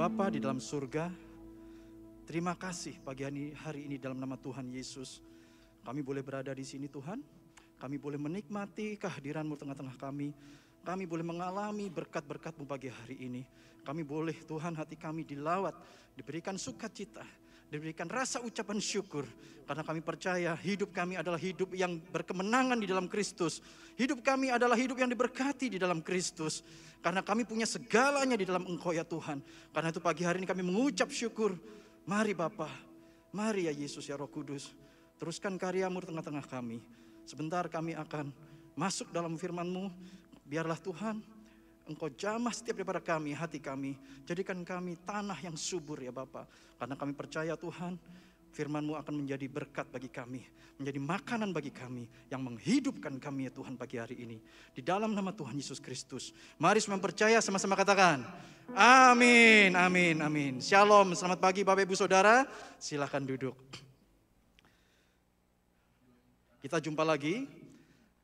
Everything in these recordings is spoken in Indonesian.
Bapa di dalam surga, terima kasih pagi hari ini dalam nama Tuhan Yesus. Kami boleh berada di sini Tuhan, kami boleh menikmati kehadiran-Mu tengah-tengah kami. Kami boleh mengalami berkat-berkat-Mu pagi hari ini. Kami boleh Tuhan hati kami dilawat, diberikan sukacita, diberikan rasa ucapan syukur. Karena kami percaya hidup kami adalah hidup yang berkemenangan di dalam Kristus. Hidup kami adalah hidup yang diberkati di dalam Kristus. Karena kami punya segalanya di dalam Engkau ya Tuhan. Karena itu pagi hari ini kami mengucap syukur. Mari Bapa, mari ya Yesus ya Roh Kudus. Teruskan karyamu di tengah-tengah kami. Sebentar kami akan masuk dalam firman-Mu. Biarlah Tuhan Engkau jamah setiap daripada kami, hati kami. Jadikan kami tanah yang subur ya Bapak. Karena kami percaya Tuhan, firman-Mu akan menjadi berkat bagi kami. Menjadi makanan bagi kami yang menghidupkan kami ya Tuhan pagi hari ini. Di dalam nama Tuhan Yesus Kristus. Mari semua percaya sama-sama katakan. Amin, amin, amin. Shalom, selamat pagi Bapak Ibu Saudara. Silahkan duduk. Kita jumpa lagi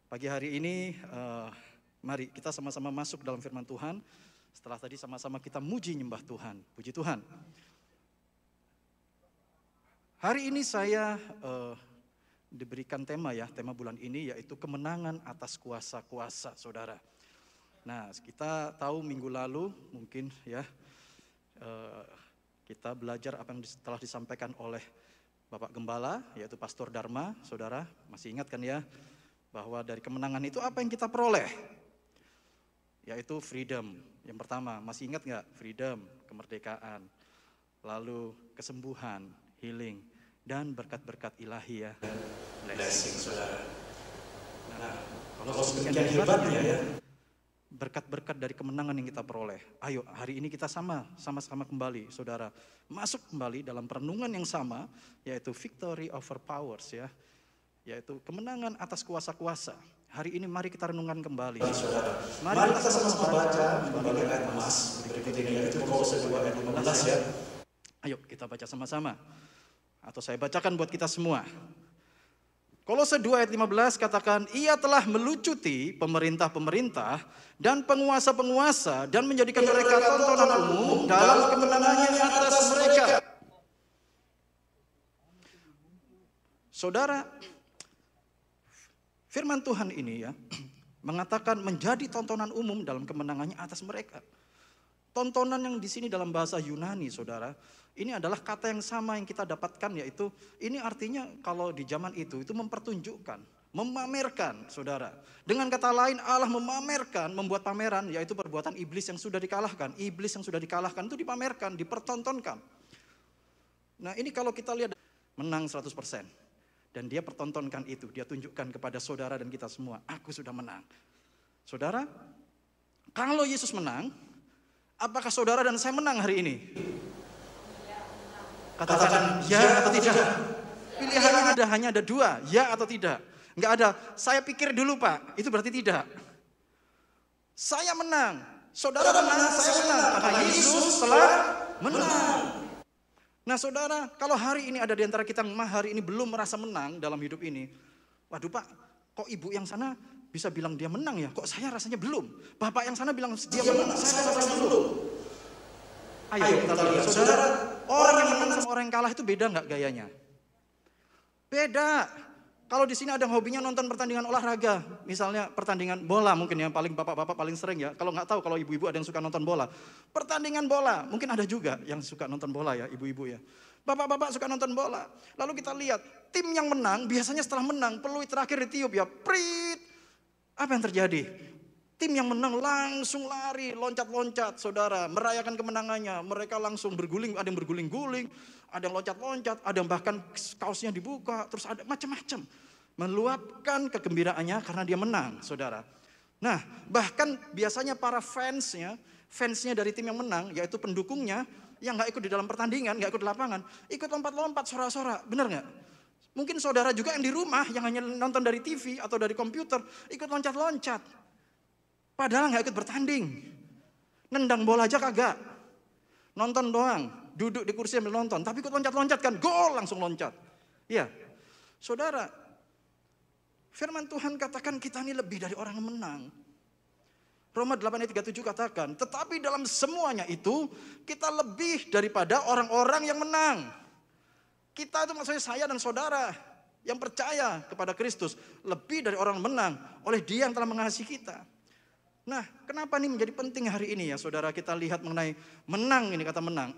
pagi hari ini. Uh, mari kita sama-sama masuk dalam firman Tuhan. Setelah tadi sama-sama kita muji nyembah Tuhan. Puji Tuhan. Hari ini saya uh, diberikan tema ya, tema bulan ini yaitu kemenangan atas kuasa-kuasa, saudara. Nah, kita tahu minggu lalu mungkin ya uh, kita belajar apa yang telah disampaikan oleh Bapak Gembala, yaitu Pastor Dharma, saudara. Masih ingat kan ya, bahwa dari kemenangan itu apa yang kita peroleh? Yaitu freedom. Yang pertama, masih ingat nggak? Freedom, kemerdekaan. Lalu kesembuhan, healing, dan berkat-berkat ilahi ya. Blessing, saudara. Nah, kalau sedemikian hebatnya ya, berkat-berkat dari kemenangan yang kita peroleh. Ayo, hari ini kita sama, sama-sama kembali, saudara. Masuk kembali dalam perenungan yang sama, yaitu victory over powers ya. Yaitu kemenangan atas kuasa-kuasa. Hari ini mari kita renungkan kembali. Saudara, mari kita sama-sama baca kembali ayat emas berikut ini yaitu Kolose 2 ayat 15 ya. Ayo kita baca sama-sama. Atau saya bacakan buat kita semua. Kolose 2 ayat 15 katakan, ia telah melucuti pemerintah-pemerintah dan penguasa-penguasa dan menjadikan mereka tontonan umum dalam kemenangannya atas mereka. Saudara, firman Tuhan ini ya mengatakan menjadi tontonan umum dalam kemenangannya atas mereka. Tontonan yang di sini dalam bahasa Yunani, saudara, ini adalah kata yang sama yang kita dapatkan yaitu ini artinya kalau di zaman itu itu mempertunjukkan, memamerkan, saudara. Dengan kata lain Allah memamerkan, membuat pameran yaitu perbuatan iblis yang sudah dikalahkan. Iblis yang sudah dikalahkan itu dipamerkan, dipertontonkan. Nah ini kalau kita lihat menang 100%. Dan dia pertontonkan itu, dia tunjukkan kepada saudara dan kita semua, aku sudah menang. Saudara, kalau Yesus menang, apakah saudara dan saya menang hari ini? Katakan ya atau tidak. Pilihannya ada hanya ada dua, ya atau tidak. Enggak ada, saya pikir dulu Pak, itu berarti tidak. Saya menang, saudara menang, saya menang. Karena Yesus telah menang. Nah saudara, kalau hari ini ada di antara kita yang hari ini belum merasa menang dalam hidup ini. Waduh Pak, kok ibu yang sana bisa bilang dia menang ya? Kok saya rasanya belum? Bapak yang sana bilang dia menang, saya rasanya belum. Ayo, Ayo kita lihat saudara, orang yang menang sama orang yang kalah itu beda nggak gayanya? Beda. Kalau di sini ada yang hobinya nonton pertandingan olahraga, misalnya pertandingan bola mungkin yang paling bapak-bapak paling sering ya. Kalau nggak tahu kalau ibu-ibu ada yang suka nonton bola, pertandingan bola mungkin ada juga yang suka nonton bola ya ibu-ibu ya. Bapak-bapak suka nonton bola. Lalu kita lihat tim yang menang biasanya setelah menang peluit terakhir ditiup ya, prit. Apa yang terjadi? Tim yang menang langsung lari, loncat-loncat, saudara, merayakan kemenangannya. Mereka langsung berguling, ada yang berguling-guling, ada yang loncat-loncat, ada yang bahkan kaosnya dibuka, terus ada macam-macam. Meluapkan kegembiraannya karena dia menang, saudara. Nah, bahkan biasanya para fansnya, fansnya dari tim yang menang, yaitu pendukungnya, yang nggak ikut di dalam pertandingan, nggak ikut di lapangan, ikut lompat-lompat, sora-sora, benar nggak? Mungkin saudara juga yang di rumah, yang hanya nonton dari TV atau dari komputer, ikut loncat-loncat. Padahal nggak ikut bertanding. Nendang bola aja kagak. Nonton doang. Duduk di kursi sambil nonton. Tapi ikut loncat-loncat kan. Gol langsung loncat. Iya. Saudara. Firman Tuhan katakan kita ini lebih dari orang yang menang. Roma 8 ayat 37 katakan, tetapi dalam semuanya itu kita lebih daripada orang-orang yang menang. Kita itu maksudnya saya dan saudara yang percaya kepada Kristus lebih dari orang menang oleh Dia yang telah mengasihi kita. Nah, kenapa ini menjadi penting hari ini ya saudara kita lihat mengenai menang ini kata menang.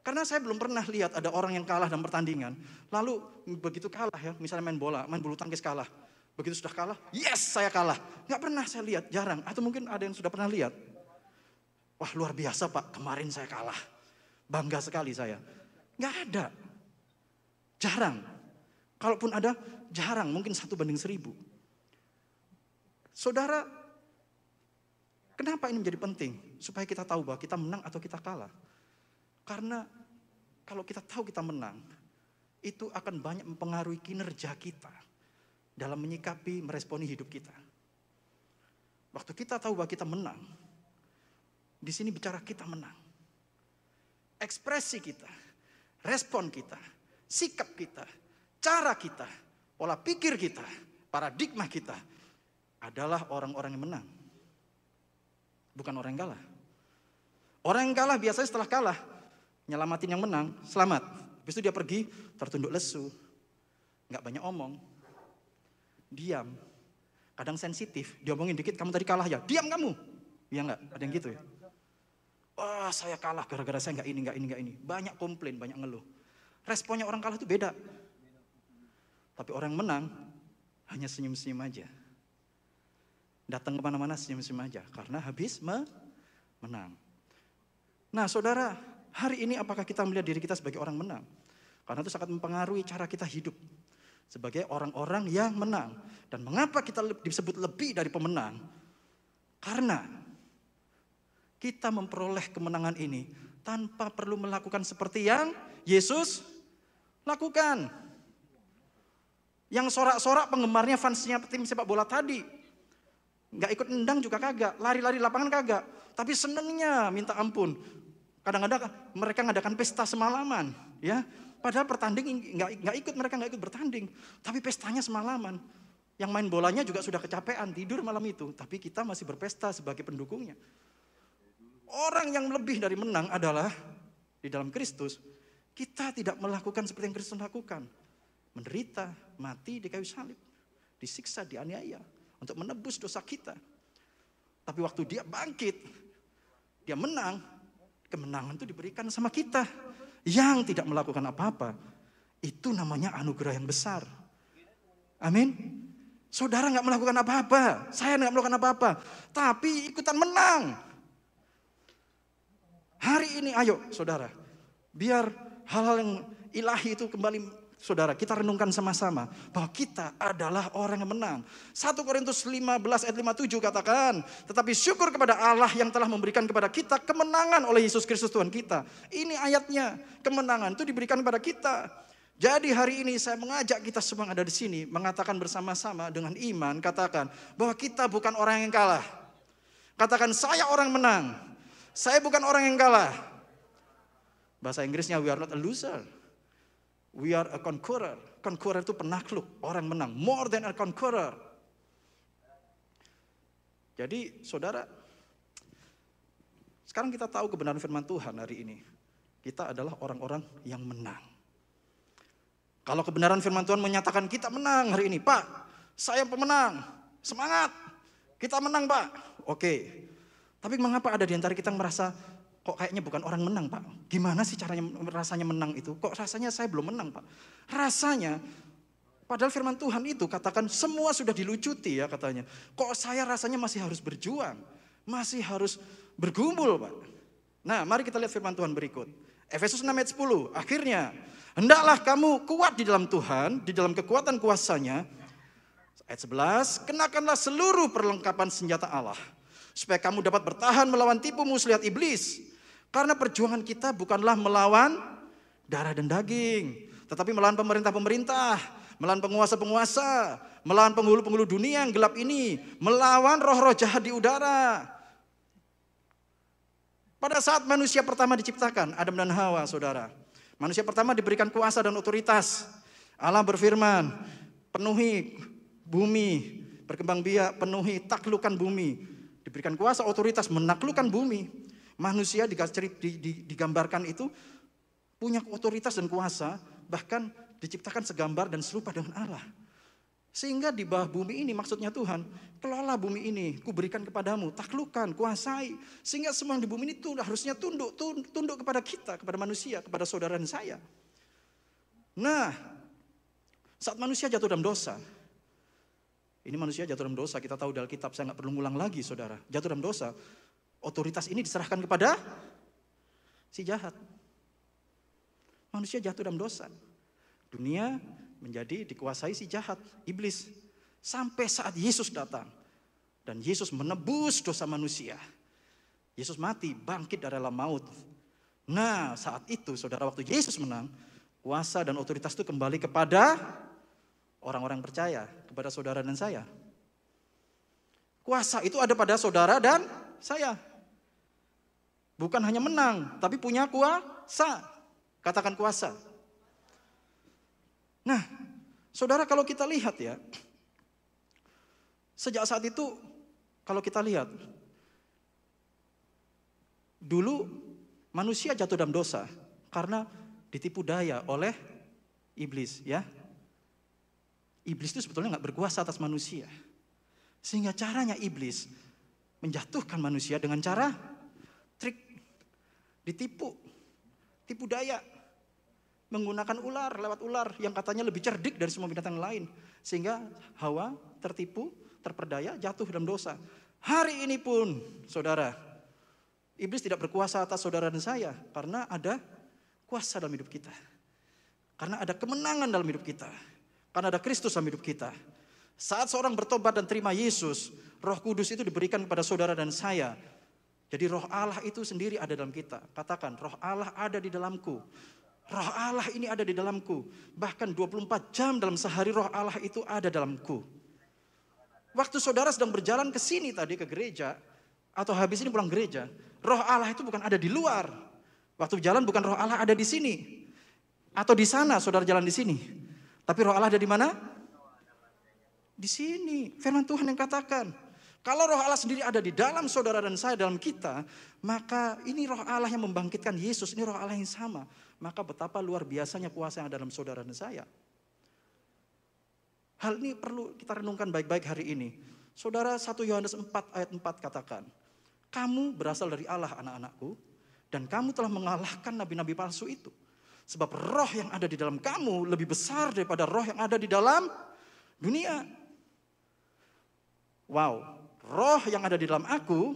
Karena saya belum pernah lihat ada orang yang kalah dalam pertandingan. Lalu begitu kalah ya, misalnya main bola, main bulu tangkis kalah. Begitu sudah kalah, yes saya kalah. Nggak pernah saya lihat, jarang. Atau mungkin ada yang sudah pernah lihat. Wah luar biasa pak, kemarin saya kalah. Bangga sekali saya. Nggak ada. Jarang. Kalaupun ada, jarang. Mungkin satu banding seribu. Saudara, kenapa ini menjadi penting? Supaya kita tahu bahwa kita menang atau kita kalah. Karena kalau kita tahu kita menang, itu akan banyak mempengaruhi kinerja kita dalam menyikapi, meresponi hidup kita. Waktu kita tahu bahwa kita menang, di sini bicara kita menang. Ekspresi kita, respon kita, sikap kita, cara kita, pola pikir kita, paradigma kita adalah orang-orang yang menang. Bukan orang yang kalah. Orang yang kalah biasanya setelah kalah, nyelamatin yang menang, selamat. Habis itu dia pergi, tertunduk lesu, nggak banyak omong, diam. Kadang sensitif, diomongin dikit, kamu tadi kalah ya, diam kamu. Iya enggak? Ada yang gitu ya? Wah saya kalah gara-gara saya nggak ini, nggak ini, nggak ini. Banyak komplain, banyak ngeluh. Responnya orang kalah itu beda. Tapi orang menang hanya senyum-senyum aja. Datang ke mana-mana senyum-senyum aja. Karena habis me menang. Nah saudara, hari ini apakah kita melihat diri kita sebagai orang menang? Karena itu sangat mempengaruhi cara kita hidup sebagai orang-orang yang menang. Dan mengapa kita disebut lebih dari pemenang? Karena kita memperoleh kemenangan ini tanpa perlu melakukan seperti yang Yesus lakukan. Yang sorak-sorak penggemarnya fansnya tim sepak bola tadi. Nggak ikut nendang juga kagak, lari-lari lapangan kagak. Tapi senengnya minta ampun. Kadang-kadang mereka ngadakan pesta semalaman, ya Padahal pertanding nggak nggak ikut mereka nggak ikut bertanding, tapi pestanya semalaman. Yang main bolanya juga sudah kecapean tidur malam itu, tapi kita masih berpesta sebagai pendukungnya. Orang yang lebih dari menang adalah di dalam Kristus. Kita tidak melakukan seperti yang Kristus lakukan. Menderita, mati di kayu salib, disiksa, dianiaya untuk menebus dosa kita. Tapi waktu dia bangkit, dia menang, kemenangan itu diberikan sama kita yang tidak melakukan apa-apa, itu namanya anugerah yang besar. Amin. Saudara nggak melakukan apa-apa, saya nggak melakukan apa-apa, tapi ikutan menang. Hari ini, ayo saudara, biar hal-hal yang ilahi itu kembali Saudara, kita renungkan sama-sama bahwa kita adalah orang yang menang. 1 Korintus 15 ayat 57 katakan, tetapi syukur kepada Allah yang telah memberikan kepada kita kemenangan oleh Yesus Kristus Tuhan kita. Ini ayatnya, kemenangan itu diberikan kepada kita. Jadi hari ini saya mengajak kita semua yang ada di sini mengatakan bersama-sama dengan iman, katakan bahwa kita bukan orang yang kalah. Katakan saya orang menang. Saya bukan orang yang kalah. Bahasa Inggrisnya we are not a loser. We are a conqueror. Conqueror itu penakluk, orang menang. More than a conqueror. Jadi saudara, sekarang kita tahu kebenaran firman Tuhan hari ini. Kita adalah orang-orang yang menang. Kalau kebenaran firman Tuhan menyatakan kita menang hari ini, Pak, saya pemenang, semangat, kita menang Pak. Oke, tapi mengapa ada di antara kita yang merasa kok kayaknya bukan orang menang pak. Gimana sih caranya rasanya menang itu? Kok rasanya saya belum menang pak? Rasanya, padahal firman Tuhan itu katakan semua sudah dilucuti ya katanya. Kok saya rasanya masih harus berjuang? Masih harus bergumul pak. Nah mari kita lihat firman Tuhan berikut. Efesus 6 ayat 10. Akhirnya, hendaklah kamu kuat di dalam Tuhan, di dalam kekuatan kuasanya. Ayat 11, kenakanlah seluruh perlengkapan senjata Allah. Supaya kamu dapat bertahan melawan tipu muslihat iblis. Karena perjuangan kita bukanlah melawan darah dan daging, tetapi melawan pemerintah-pemerintah, melawan penguasa-penguasa, melawan penghulu-penghulu dunia yang gelap ini, melawan roh-roh jahat di udara. Pada saat manusia pertama diciptakan, Adam dan Hawa, saudara. Manusia pertama diberikan kuasa dan otoritas. Allah berfirman, penuhi bumi, berkembang biak, penuhi taklukan bumi. Diberikan kuasa otoritas menaklukkan bumi. Manusia digambarkan itu punya otoritas dan kuasa, bahkan diciptakan segambar dan serupa dengan Allah. Sehingga di bawah bumi ini maksudnya Tuhan, kelola bumi ini, kuberikan kepadamu, taklukan, kuasai. Sehingga semua di bumi ini tuh harusnya tunduk, tunduk kepada kita, kepada manusia, kepada saudara dan saya. Nah, saat manusia jatuh dalam dosa, ini manusia jatuh dalam dosa, kita tahu dalam kitab, saya nggak perlu ngulang lagi saudara. Jatuh dalam dosa, otoritas ini diserahkan kepada si jahat. Manusia jatuh dalam dosa. Dunia menjadi dikuasai si jahat, iblis. Sampai saat Yesus datang. Dan Yesus menebus dosa manusia. Yesus mati, bangkit dari dalam maut. Nah saat itu saudara waktu Yesus menang, kuasa dan otoritas itu kembali kepada orang-orang percaya, kepada saudara dan saya. Kuasa itu ada pada saudara dan saya. Bukan hanya menang, tapi punya kuasa. Katakan kuasa. Nah, saudara kalau kita lihat ya, sejak saat itu kalau kita lihat, dulu manusia jatuh dalam dosa karena ditipu daya oleh iblis ya. Iblis itu sebetulnya nggak berkuasa atas manusia. Sehingga caranya iblis menjatuhkan manusia dengan cara ditipu, tipu daya, menggunakan ular, lewat ular yang katanya lebih cerdik dari semua binatang lain. Sehingga Hawa tertipu, terperdaya, jatuh dalam dosa. Hari ini pun, saudara, iblis tidak berkuasa atas saudara dan saya karena ada kuasa dalam hidup kita. Karena ada kemenangan dalam hidup kita. Karena ada Kristus dalam hidup kita. Saat seorang bertobat dan terima Yesus, Roh Kudus itu diberikan kepada saudara dan saya. Jadi roh Allah itu sendiri ada dalam kita. Katakan, roh Allah ada di dalamku. Roh Allah ini ada di dalamku. Bahkan 24 jam dalam sehari roh Allah itu ada dalamku. Waktu saudara sedang berjalan ke sini tadi ke gereja, atau habis ini pulang gereja, roh Allah itu bukan ada di luar. Waktu jalan bukan roh Allah ada di sini. Atau di sana saudara jalan di sini. Tapi roh Allah ada di mana? Di sini. Firman Tuhan yang katakan. Kalau roh Allah sendiri ada di dalam saudara dan saya, dalam kita, maka ini roh Allah yang membangkitkan Yesus, ini roh Allah yang sama maka betapa luar biasanya kuasa yang ada dalam saudara dan saya. Hal ini perlu kita renungkan baik-baik hari ini. Saudara 1 Yohanes 4 ayat 4 katakan, kamu berasal dari Allah anak-anakku, dan kamu telah mengalahkan nabi-nabi palsu itu. Sebab roh yang ada di dalam kamu lebih besar daripada roh yang ada di dalam dunia. Wow, roh yang ada di dalam aku,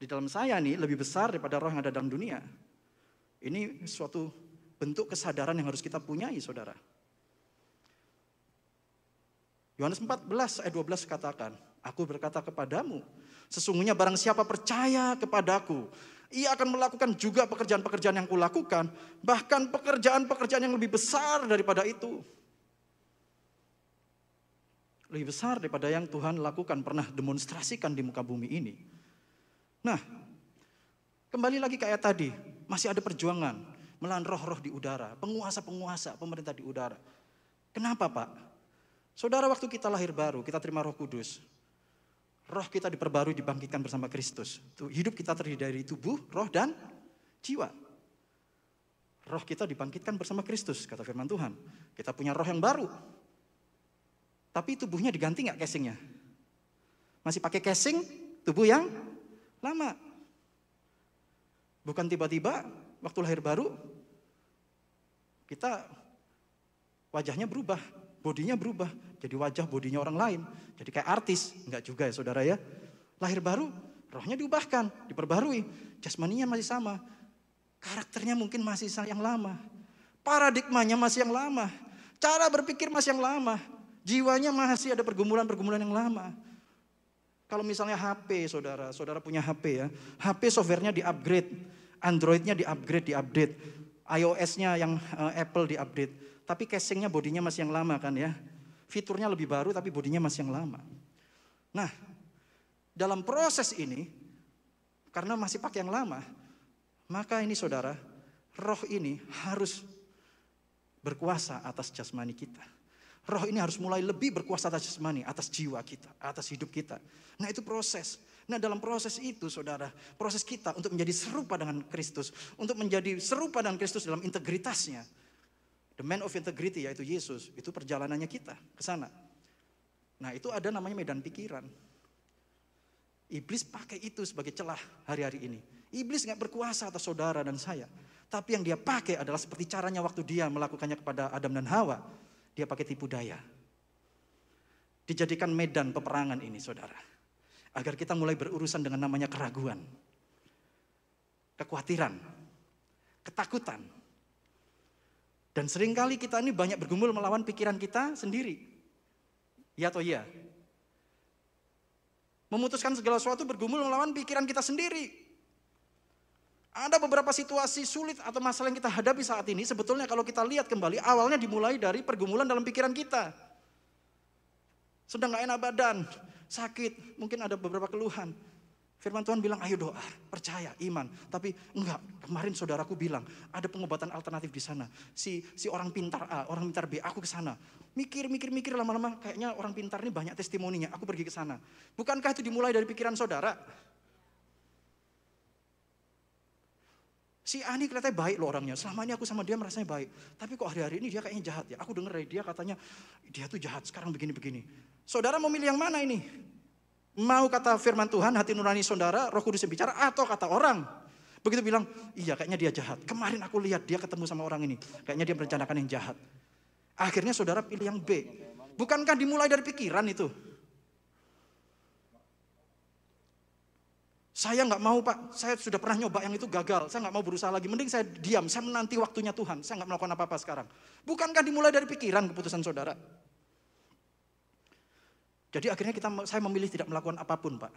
di dalam saya nih lebih besar daripada roh yang ada dalam dunia. Ini suatu bentuk kesadaran yang harus kita punyai, saudara. Yohanes 14 ayat 12 katakan, Aku berkata kepadamu, sesungguhnya barang siapa percaya kepadaku, ia akan melakukan juga pekerjaan-pekerjaan yang kulakukan, bahkan pekerjaan-pekerjaan yang lebih besar daripada itu. Lebih besar daripada yang Tuhan lakukan, pernah demonstrasikan di muka bumi ini. Nah, kembali lagi kayak tadi, masih ada perjuangan melawan roh-roh di udara, penguasa-penguasa pemerintah di udara. Kenapa Pak? Saudara waktu kita lahir baru, kita terima roh kudus. Roh kita diperbarui, dibangkitkan bersama Kristus. Hidup kita terdiri dari tubuh, roh, dan jiwa. Roh kita dibangkitkan bersama Kristus, kata firman Tuhan. Kita punya roh yang baru. Tapi tubuhnya diganti nggak casingnya? Masih pakai casing tubuh yang lama. Bukan tiba-tiba waktu lahir baru kita wajahnya berubah, bodinya berubah, jadi wajah bodinya orang lain, jadi kayak artis, enggak juga ya saudara ya. Lahir baru, rohnya diubahkan, diperbarui, jasmaninya masih sama, karakternya mungkin masih yang lama, paradigmanya masih yang lama, cara berpikir masih yang lama, jiwanya masih ada pergumulan-pergumulan yang lama. Kalau misalnya HP, saudara, saudara punya HP ya, HP softwarenya di-upgrade, Androidnya di-upgrade, di-update. iOS-nya yang uh, Apple di-update. Tapi casingnya bodinya masih yang lama kan ya. Fiturnya lebih baru tapi bodinya masih yang lama. Nah, dalam proses ini, karena masih pakai yang lama, maka ini saudara, roh ini harus berkuasa atas jasmani kita. Roh ini harus mulai lebih berkuasa atas jasmani, atas jiwa kita, atas hidup kita. Nah itu proses. Nah dalam proses itu saudara, proses kita untuk menjadi serupa dengan Kristus, untuk menjadi serupa dengan Kristus dalam integritasnya. The man of integrity yaitu Yesus, itu perjalanannya kita ke sana. Nah itu ada namanya medan pikiran. Iblis pakai itu sebagai celah hari-hari ini. Iblis nggak berkuasa atas saudara dan saya. Tapi yang dia pakai adalah seperti caranya waktu dia melakukannya kepada Adam dan Hawa. Dia pakai tipu daya. Dijadikan medan peperangan ini saudara Agar kita mulai berurusan dengan namanya keraguan, kekhawatiran, ketakutan. Dan sering kali kita ini banyak bergumul melawan pikiran kita sendiri. Ya atau iya? Memutuskan segala sesuatu bergumul melawan pikiran kita sendiri. Ada beberapa situasi sulit atau masalah yang kita hadapi saat ini sebetulnya kalau kita lihat kembali awalnya dimulai dari pergumulan dalam pikiran kita. Sedang gak enak badan, sakit, mungkin ada beberapa keluhan. Firman Tuhan bilang, ayo doa, percaya, iman. Tapi enggak, kemarin saudaraku bilang, ada pengobatan alternatif di sana. Si si orang pintar A, orang pintar B, aku ke sana. Mikir, mikir, mikir lama-lama, kayaknya orang pintar ini banyak testimoninya, aku pergi ke sana. Bukankah itu dimulai dari pikiran saudara? Si Ani kelihatannya baik loh orangnya. Selama ini aku sama dia merasanya baik. Tapi kok hari-hari ini dia kayaknya jahat ya. Aku denger dari dia katanya dia tuh jahat sekarang begini-begini. Saudara mau milih yang mana ini? Mau kata firman Tuhan hati nurani saudara, roh kudus yang bicara atau kata orang? Begitu bilang, iya kayaknya dia jahat. Kemarin aku lihat dia ketemu sama orang ini. Kayaknya dia merencanakan yang jahat. Akhirnya saudara pilih yang B. Bukankah dimulai dari pikiran itu? Saya nggak mau pak, saya sudah pernah nyoba yang itu gagal, saya nggak mau berusaha lagi. Mending saya diam, saya menanti waktunya Tuhan, saya nggak melakukan apa-apa sekarang. Bukankah dimulai dari pikiran keputusan saudara? Jadi akhirnya kita, saya memilih tidak melakukan apa pun pak.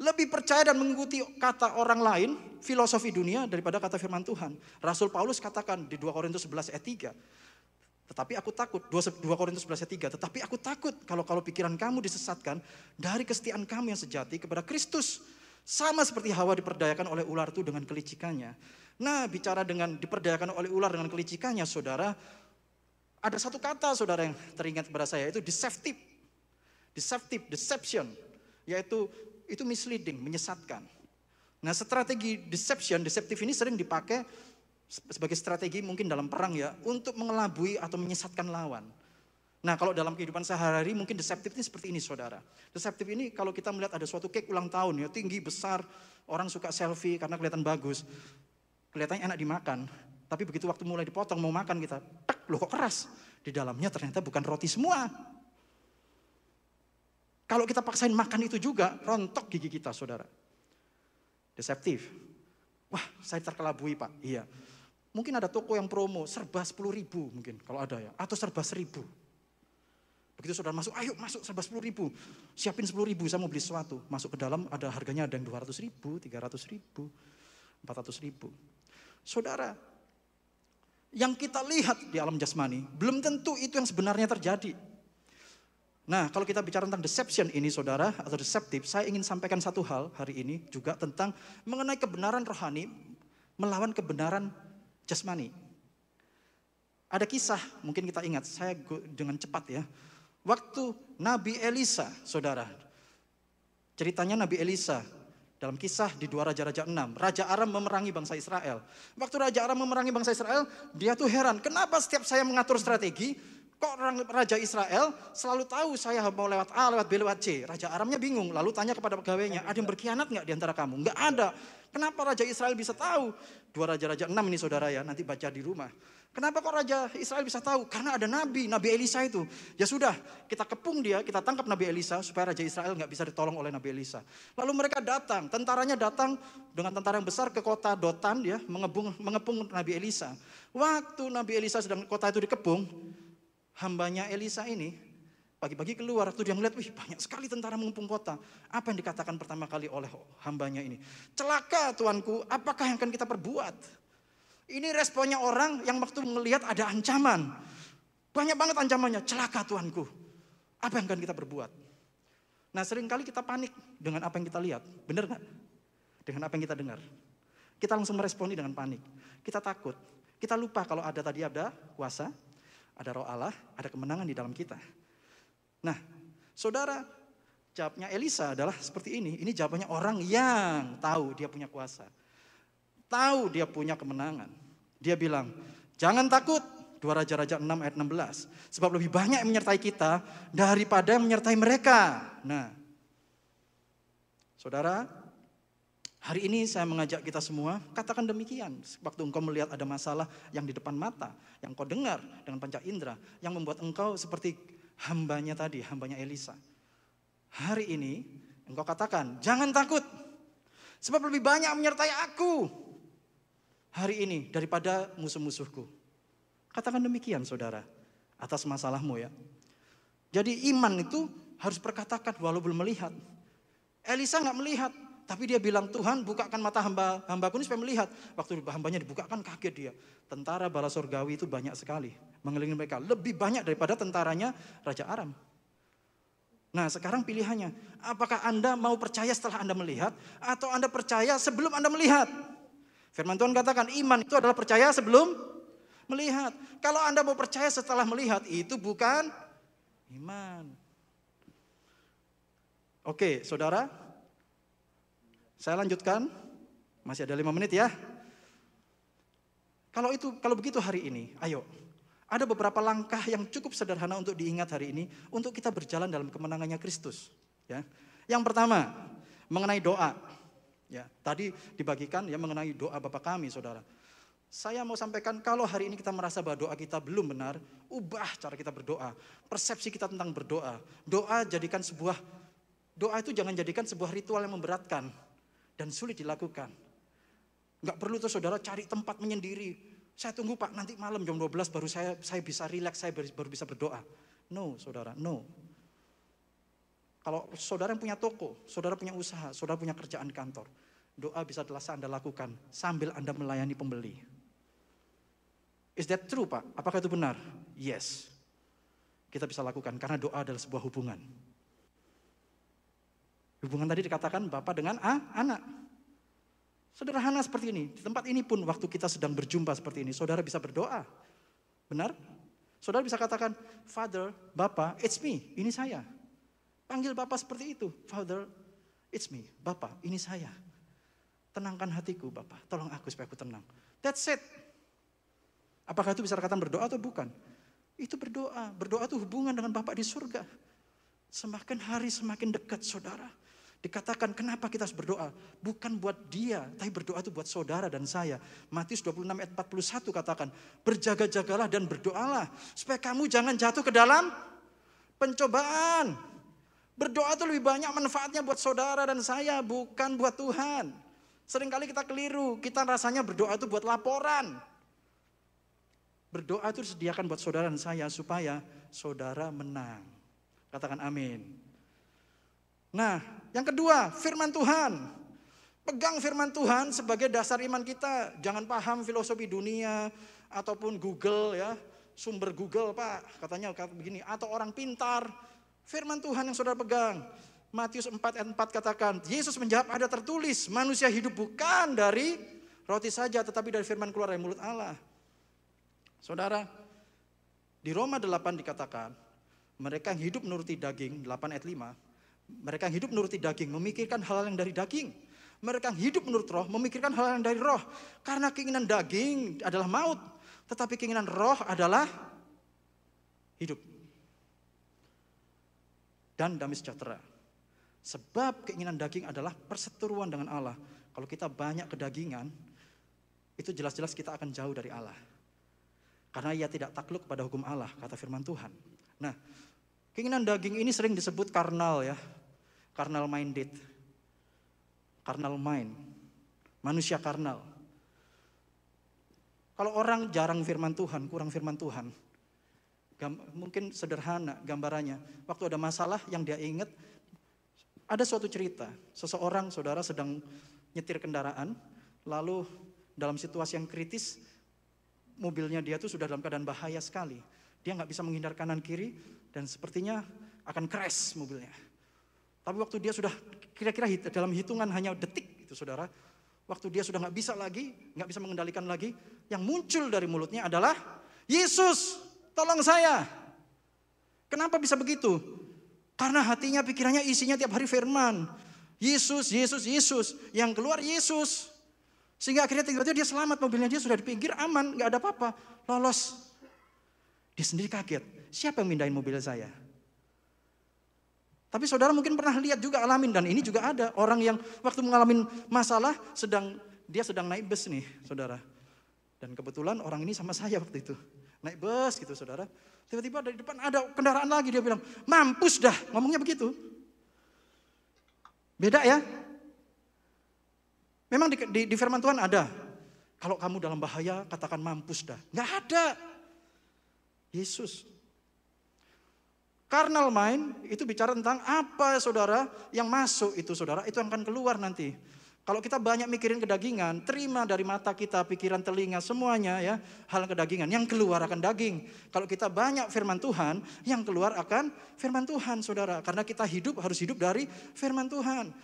Lebih percaya dan mengikuti kata orang lain, filosofi dunia daripada kata firman Tuhan. Rasul Paulus katakan di 2 Korintus 11 ayat 3. Tetapi aku takut, 2 Korintus 11 ayat 3. Tetapi aku takut kalau kalau pikiran kamu disesatkan dari kesetiaan kamu yang sejati kepada Kristus sama seperti Hawa diperdayakan oleh ular itu dengan kelicikannya. Nah, bicara dengan diperdayakan oleh ular dengan kelicikannya, saudara, ada satu kata saudara yang teringat kepada saya, itu deceptive. Deceptive, deception, yaitu itu misleading, menyesatkan. Nah, strategi deception, deceptive ini sering dipakai sebagai strategi mungkin dalam perang ya, untuk mengelabui atau menyesatkan lawan. Nah kalau dalam kehidupan sehari-hari mungkin deceptif ini seperti ini saudara. Deceptif ini kalau kita melihat ada suatu cake ulang tahun ya tinggi, besar, orang suka selfie karena kelihatan bagus. Kelihatannya enak dimakan. Tapi begitu waktu mulai dipotong mau makan kita, tak loh kok keras. Di dalamnya ternyata bukan roti semua. Kalau kita paksain makan itu juga, rontok gigi kita saudara. Deceptif. Wah saya terkelabui pak, iya. Mungkin ada toko yang promo serba 10 ribu mungkin kalau ada ya. Atau serba seribu. Begitu saudara masuk, ayo masuk serba 10 ribu. Siapin 10 ribu, saya mau beli sesuatu. Masuk ke dalam ada harganya ada yang 200 ribu, 300 ribu, 400 ribu. Saudara, yang kita lihat di alam jasmani, belum tentu itu yang sebenarnya terjadi. Nah, kalau kita bicara tentang deception ini saudara, atau deceptive, saya ingin sampaikan satu hal hari ini juga tentang mengenai kebenaran rohani melawan kebenaran jasmani. Ada kisah, mungkin kita ingat, saya dengan cepat ya. Waktu Nabi Elisa, saudara. Ceritanya Nabi Elisa dalam kisah di dua Raja-Raja 6. Raja Aram memerangi bangsa Israel. Waktu Raja Aram memerangi bangsa Israel, dia tuh heran. Kenapa setiap saya mengatur strategi, kok orang Raja Israel selalu tahu saya mau lewat A, lewat B, lewat C. Raja Aramnya bingung, lalu tanya kepada pegawainya, ada yang berkhianat nggak di antara kamu? Nggak ada. Kenapa Raja Israel bisa tahu? Dua Raja-Raja 6 ini saudara ya, nanti baca di rumah. Kenapa kok Raja Israel bisa tahu? Karena ada Nabi, Nabi Elisa itu. Ya sudah, kita kepung dia, kita tangkap Nabi Elisa supaya Raja Israel nggak bisa ditolong oleh Nabi Elisa. Lalu mereka datang, tentaranya datang dengan tentara yang besar ke kota Dotan ya, mengepung, mengepung Nabi Elisa. Waktu Nabi Elisa sedang kota itu dikepung, hambanya Elisa ini pagi-pagi keluar, waktu dia melihat, wih banyak sekali tentara mengepung kota. Apa yang dikatakan pertama kali oleh hambanya ini? Celaka tuanku, apakah yang akan kita perbuat? Ini responnya orang yang waktu melihat ada ancaman. Banyak banget ancamannya, celaka Tuanku. Apa yang akan kita berbuat? Nah sering kali kita panik dengan apa yang kita lihat. Benar nggak? Dengan apa yang kita dengar. Kita langsung meresponi dengan panik. Kita takut. Kita lupa kalau ada tadi ada kuasa, ada roh Allah, ada kemenangan di dalam kita. Nah, saudara, Jawabnya Elisa adalah seperti ini. Ini jawabannya orang yang tahu dia punya kuasa. Tahu dia punya kemenangan. Dia bilang, jangan takut. Dua Raja-Raja 6 ayat 16. Sebab lebih banyak yang menyertai kita daripada yang menyertai mereka. Nah, saudara, hari ini saya mengajak kita semua, katakan demikian. Waktu engkau melihat ada masalah yang di depan mata, yang kau dengar dengan panca indera, yang membuat engkau seperti hambanya tadi, hambanya Elisa. Hari ini engkau katakan, jangan takut. Sebab lebih banyak menyertai aku hari ini daripada musuh-musuhku. Katakan demikian saudara, atas masalahmu ya. Jadi iman itu harus perkatakan walau belum melihat. Elisa nggak melihat, tapi dia bilang Tuhan bukakan mata hamba hambaku ini supaya melihat. Waktu hambanya dibukakan kaget dia. Tentara bala surgawi itu banyak sekali mengelilingi mereka. Lebih banyak daripada tentaranya Raja Aram. Nah sekarang pilihannya, apakah Anda mau percaya setelah Anda melihat atau Anda percaya sebelum Anda melihat? Firman Tuhan katakan iman itu adalah percaya sebelum melihat. Kalau Anda mau percaya setelah melihat itu bukan iman. Oke saudara, saya lanjutkan. Masih ada lima menit ya. Kalau itu, kalau begitu hari ini, ayo ada beberapa langkah yang cukup sederhana untuk diingat hari ini untuk kita berjalan dalam kemenangannya Kristus. Ya. Yang pertama, mengenai doa. Ya, tadi dibagikan ya mengenai doa Bapa kami, Saudara. Saya mau sampaikan kalau hari ini kita merasa bahwa doa kita belum benar, ubah cara kita berdoa. Persepsi kita tentang berdoa. Doa jadikan sebuah doa itu jangan jadikan sebuah ritual yang memberatkan dan sulit dilakukan. Enggak perlu tuh saudara cari tempat menyendiri, saya tunggu Pak, nanti malam jam 12 baru saya saya bisa rileks, saya baru bisa berdoa. No, saudara, no. Kalau saudara yang punya toko, saudara punya usaha, saudara punya kerjaan di kantor, doa bisa adalah Anda lakukan sambil Anda melayani pembeli. Is that true Pak? Apakah itu benar? Yes. Kita bisa lakukan karena doa adalah sebuah hubungan. Hubungan tadi dikatakan Bapak dengan ah, anak. Sederhana seperti ini. Di tempat ini pun waktu kita sedang berjumpa seperti ini, saudara bisa berdoa. Benar? Saudara bisa katakan, Father, Bapak, it's me, ini saya. Panggil Bapak seperti itu, Father, it's me, Bapak, ini saya. Tenangkan hatiku Bapak, tolong aku supaya aku tenang. That's it. Apakah itu bisa dikatakan berdoa atau bukan? Itu berdoa. Berdoa itu hubungan dengan Bapak di surga. Semakin hari semakin dekat saudara. Dikatakan kenapa kita harus berdoa? Bukan buat dia, tapi berdoa itu buat saudara dan saya. Matius 26 ayat 41 katakan, berjaga-jagalah dan berdoalah. Supaya kamu jangan jatuh ke dalam pencobaan. Berdoa itu lebih banyak manfaatnya buat saudara dan saya, bukan buat Tuhan. Seringkali kita keliru, kita rasanya berdoa itu buat laporan. Berdoa itu disediakan buat saudara dan saya supaya saudara menang. Katakan amin. Nah, yang kedua, firman Tuhan. Pegang firman Tuhan sebagai dasar iman kita. Jangan paham filosofi dunia ataupun Google ya, sumber Google Pak, katanya begini atau orang pintar. Firman Tuhan yang saudara pegang. Matius 4 ayat 4 katakan, Yesus menjawab ada tertulis, manusia hidup bukan dari roti saja tetapi dari firman keluar dari mulut Allah. Saudara, di Roma 8 dikatakan, mereka yang hidup menuruti daging, 8 ayat 5, mereka yang hidup menuruti daging, memikirkan hal yang dari daging. Mereka yang hidup menurut roh, memikirkan hal yang dari roh. Karena keinginan daging adalah maut. Tetapi keinginan roh adalah hidup. Dan damai sejahtera. Sebab keinginan daging adalah perseteruan dengan Allah. Kalau kita banyak kedagingan, itu jelas-jelas kita akan jauh dari Allah. Karena ia tidak takluk pada hukum Allah, kata firman Tuhan. Nah, Keinginan daging ini sering disebut karnal ya. Karnal minded. Karnal mind. Manusia karnal. Kalau orang jarang firman Tuhan, kurang firman Tuhan. Mungkin sederhana gambarannya. Waktu ada masalah yang dia ingat, ada suatu cerita. Seseorang, saudara sedang nyetir kendaraan, lalu dalam situasi yang kritis, mobilnya dia tuh sudah dalam keadaan bahaya sekali. Dia nggak bisa menghindar kanan kiri, dan sepertinya akan crash mobilnya. Tapi waktu dia sudah kira-kira dalam hitungan hanya detik itu saudara, waktu dia sudah nggak bisa lagi, nggak bisa mengendalikan lagi, yang muncul dari mulutnya adalah Yesus, tolong saya. Kenapa bisa begitu? Karena hatinya, pikirannya, isinya tiap hari firman. Yesus, Yesus, Yesus. Yang keluar Yesus. Sehingga akhirnya tiba-tiba dia selamat, mobilnya dia sudah di pinggir, aman, nggak ada apa-apa. Lolos. Dia sendiri kaget. Siapa yang mindahin mobil saya? Tapi saudara mungkin pernah lihat juga alamin dan ini juga ada orang yang waktu mengalami masalah sedang dia sedang naik bus nih, saudara. Dan kebetulan orang ini sama saya waktu itu. Naik bus gitu, saudara. Tiba-tiba dari depan ada kendaraan lagi dia bilang, "Mampus dah." Ngomongnya begitu. Beda ya? Memang di, di, di firman Tuhan ada. Kalau kamu dalam bahaya, katakan mampus dah. Nggak ada. Yesus Carnal mind itu bicara tentang apa saudara yang masuk itu saudara, itu akan keluar nanti. Kalau kita banyak mikirin kedagingan, terima dari mata kita, pikiran, telinga, semuanya ya, hal kedagingan. Yang keluar akan daging. Kalau kita banyak firman Tuhan, yang keluar akan firman Tuhan saudara. Karena kita hidup harus hidup dari firman Tuhan.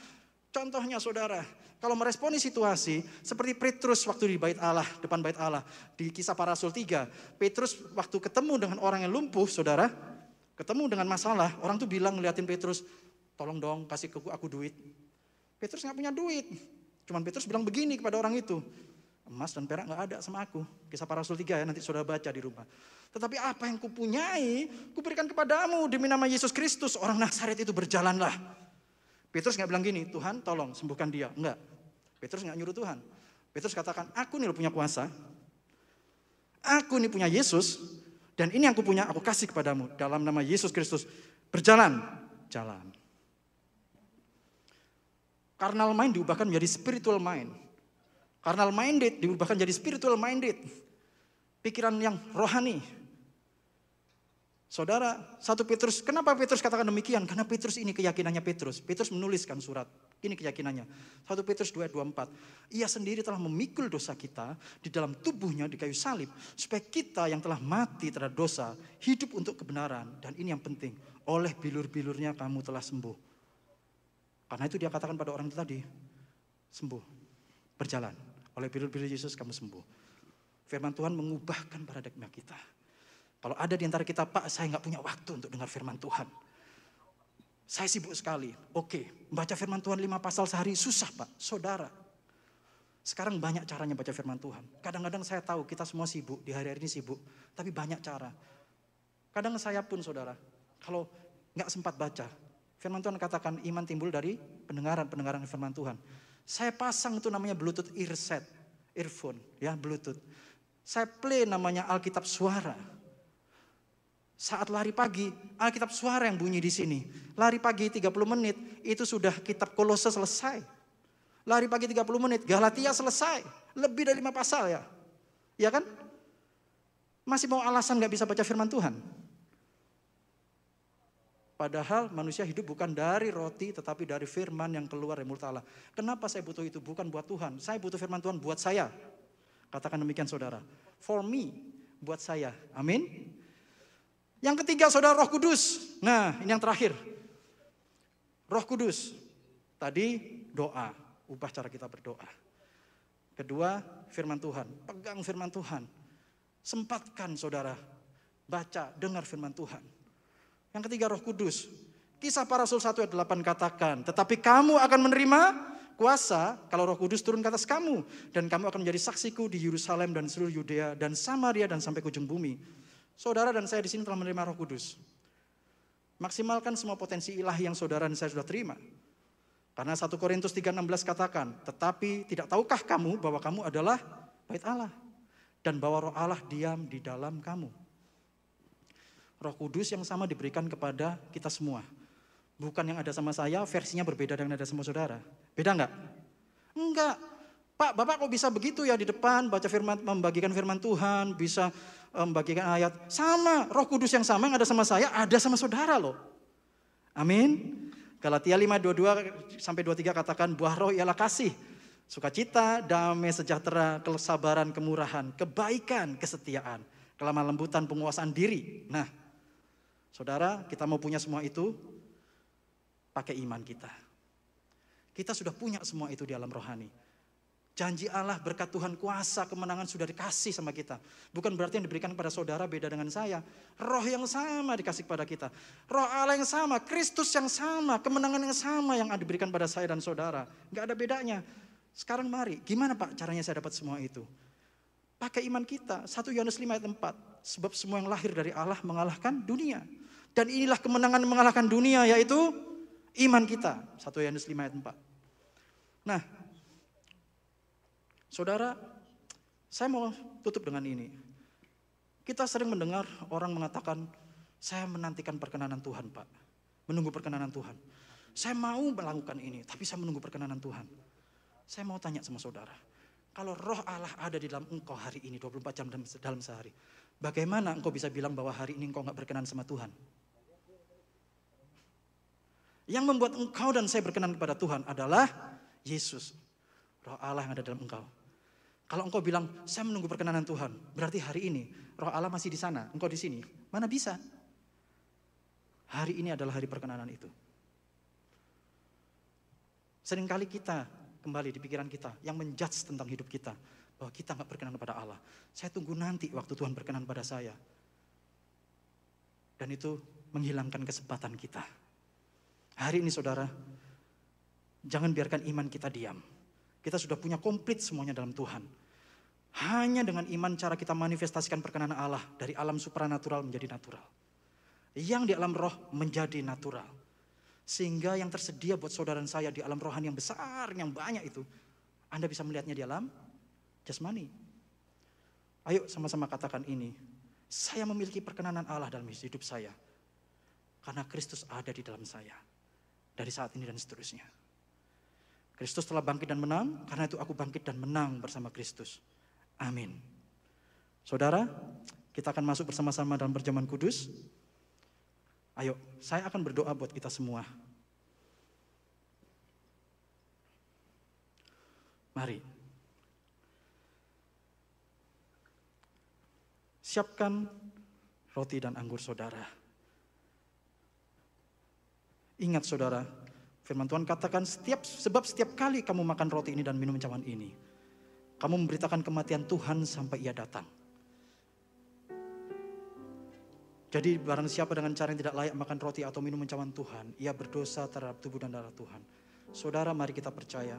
Contohnya saudara, kalau meresponi situasi seperti Petrus waktu di bait Allah, depan bait Allah. Di kisah para rasul 3, Petrus waktu ketemu dengan orang yang lumpuh saudara, Ketemu dengan masalah, orang tuh bilang ngeliatin Petrus, tolong dong kasih ke aku duit. Petrus nggak punya duit. Cuman Petrus bilang begini kepada orang itu, emas dan perak nggak ada sama aku. Kisah para Rasul 3 ya, nanti sudah baca di rumah. Tetapi apa yang kupunyai, kuberikan kepadamu demi nama Yesus Kristus. Orang Nazaret itu berjalanlah. Petrus nggak bilang gini, Tuhan tolong sembuhkan dia. Enggak. Petrus nggak nyuruh Tuhan. Petrus katakan, aku nih punya kuasa. Aku nih punya Yesus. Dan ini yang aku punya, aku kasih kepadamu dalam nama Yesus Kristus. Berjalan, jalan. Carnal mind diubahkan menjadi spiritual mind. Carnal minded diubahkan menjadi spiritual minded. Pikiran yang rohani. Saudara, satu Petrus, kenapa Petrus katakan demikian? Karena Petrus ini keyakinannya Petrus. Petrus menuliskan surat. Ini keyakinannya. 1 Petrus 2 24. Ia sendiri telah memikul dosa kita di dalam tubuhnya di kayu salib supaya kita yang telah mati terhadap dosa hidup untuk kebenaran dan ini yang penting. Oleh bilur-bilurnya kamu telah sembuh. Karena itu dia katakan pada orang itu tadi, sembuh, berjalan. Oleh bilur-bilur Yesus kamu sembuh. Firman Tuhan mengubahkan paradigma kita. Kalau ada di antara kita, Pak, saya nggak punya waktu untuk dengar firman Tuhan. Saya sibuk sekali. Oke, baca firman Tuhan lima pasal sehari susah pak. Saudara, sekarang banyak caranya baca firman Tuhan. Kadang-kadang saya tahu kita semua sibuk, di hari-hari ini sibuk. Tapi banyak cara. Kadang saya pun saudara, kalau nggak sempat baca, firman Tuhan katakan iman timbul dari pendengaran-pendengaran firman Tuhan. Saya pasang itu namanya Bluetooth earset, earphone, ya Bluetooth. Saya play namanya Alkitab suara. Saat lari pagi, Alkitab suara yang bunyi di sini. Lari pagi 30 menit, itu sudah kitab kolose selesai. Lari pagi 30 menit, Galatia selesai. Lebih dari lima pasal ya. Ya kan? Masih mau alasan gak bisa baca firman Tuhan? Padahal manusia hidup bukan dari roti tetapi dari firman yang keluar dari mulut Allah. Kenapa saya butuh itu? Bukan buat Tuhan. Saya butuh firman Tuhan buat saya. Katakan demikian saudara. For me, buat saya. Amin. Yang ketiga saudara roh kudus. Nah ini yang terakhir. Roh kudus. Tadi doa. Ubah cara kita berdoa. Kedua firman Tuhan. Pegang firman Tuhan. Sempatkan saudara. Baca, dengar firman Tuhan. Yang ketiga roh kudus. Kisah para rasul 1 ayat 8 katakan. Tetapi kamu akan menerima kuasa kalau roh kudus turun ke atas kamu. Dan kamu akan menjadi saksiku di Yerusalem dan seluruh Yudea dan Samaria dan sampai ke ujung bumi. Saudara dan saya di sini telah menerima Roh Kudus. Maksimalkan semua potensi ilahi yang saudara dan saya sudah terima. Karena 1 Korintus 3:16 katakan, "Tetapi tidak tahukah kamu bahwa kamu adalah bait Allah dan bahwa Roh Allah diam di dalam kamu?" Roh Kudus yang sama diberikan kepada kita semua. Bukan yang ada sama saya, versinya berbeda dengan ada sama saudara. Beda enggak? Enggak. Pak, Bapak kok bisa begitu ya di depan baca firman, membagikan firman Tuhan, bisa membagikan ayat. Sama, roh kudus yang sama yang ada sama saya, ada sama saudara loh. Amin. Galatia 5, 22 sampai 23 katakan buah roh ialah kasih, sukacita, damai, sejahtera, kesabaran, kemurahan, kebaikan, kesetiaan, kelemah lembutan, penguasaan diri. Nah, saudara, kita mau punya semua itu, pakai iman kita. Kita sudah punya semua itu di alam rohani. Janji Allah berkat Tuhan kuasa kemenangan sudah dikasih sama kita. Bukan berarti yang diberikan kepada saudara beda dengan saya. Roh yang sama dikasih kepada kita. Roh Allah yang sama, Kristus yang sama, kemenangan yang sama yang diberikan pada saya dan saudara. Gak ada bedanya. Sekarang mari, gimana Pak caranya saya dapat semua itu? Pakai iman kita. 1 Yohanes 5 ayat 4. Sebab semua yang lahir dari Allah mengalahkan dunia. Dan inilah kemenangan mengalahkan dunia yaitu iman kita. 1 Yohanes 5 ayat 4. Nah, Saudara, saya mau tutup dengan ini. Kita sering mendengar orang mengatakan, saya menantikan perkenanan Tuhan Pak. Menunggu perkenanan Tuhan. Saya mau melakukan ini, tapi saya menunggu perkenanan Tuhan. Saya mau tanya sama saudara, kalau roh Allah ada di dalam engkau hari ini 24 jam dalam sehari, bagaimana engkau bisa bilang bahwa hari ini engkau nggak berkenan sama Tuhan? Yang membuat engkau dan saya berkenan kepada Tuhan adalah Yesus. Roh Allah yang ada dalam engkau. Kalau engkau bilang, saya menunggu perkenanan Tuhan, berarti hari ini roh Allah masih di sana, engkau di sini. Mana bisa? Hari ini adalah hari perkenanan itu. Seringkali kita kembali di pikiran kita yang menjudge tentang hidup kita. Bahwa kita nggak berkenan kepada Allah. Saya tunggu nanti waktu Tuhan berkenan pada saya. Dan itu menghilangkan kesempatan kita. Hari ini saudara, jangan biarkan iman kita diam. Kita sudah punya komplit semuanya dalam Tuhan. Hanya dengan iman cara kita manifestasikan perkenanan Allah dari alam supranatural menjadi natural. Yang di alam roh menjadi natural. Sehingga yang tersedia buat saudara saya di alam rohani yang besar, yang banyak itu. Anda bisa melihatnya di alam jasmani. Ayo sama-sama katakan ini. Saya memiliki perkenanan Allah dalam hidup saya. Karena Kristus ada di dalam saya. Dari saat ini dan seterusnya. Kristus telah bangkit dan menang, karena itu aku bangkit dan menang bersama Kristus. Amin. Saudara, kita akan masuk bersama-sama dalam perjamuan kudus. Ayo, saya akan berdoa buat kita semua. Mari. Siapkan roti dan anggur saudara. Ingat saudara, firman Tuhan katakan setiap sebab setiap kali kamu makan roti ini dan minum cawan ini, kamu memberitakan kematian Tuhan sampai ia datang. Jadi barang siapa dengan cara yang tidak layak makan roti atau minum mencawan Tuhan, ia berdosa terhadap tubuh dan darah Tuhan. Saudara mari kita percaya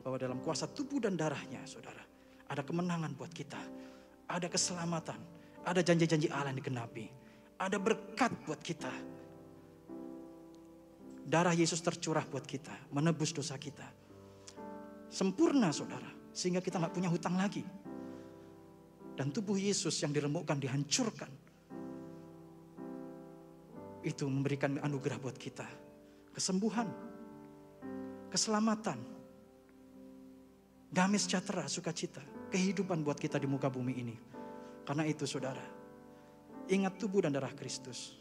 bahwa dalam kuasa tubuh dan darahnya saudara, ada kemenangan buat kita. Ada keselamatan, ada janji-janji Allah yang dikenapi. Ada berkat buat kita. Darah Yesus tercurah buat kita, menebus dosa kita. Sempurna saudara. Sehingga kita nggak punya hutang lagi. Dan tubuh Yesus yang diremukkan, dihancurkan. Itu memberikan anugerah buat kita. Kesembuhan. Keselamatan. Damai sejahtera, sukacita. Kehidupan buat kita di muka bumi ini. Karena itu saudara. Ingat tubuh dan darah Kristus.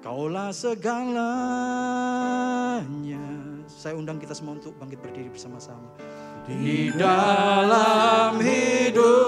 Kaulah segalanya. Saya undang kita semua untuk bangkit berdiri bersama-sama di dalam hidupku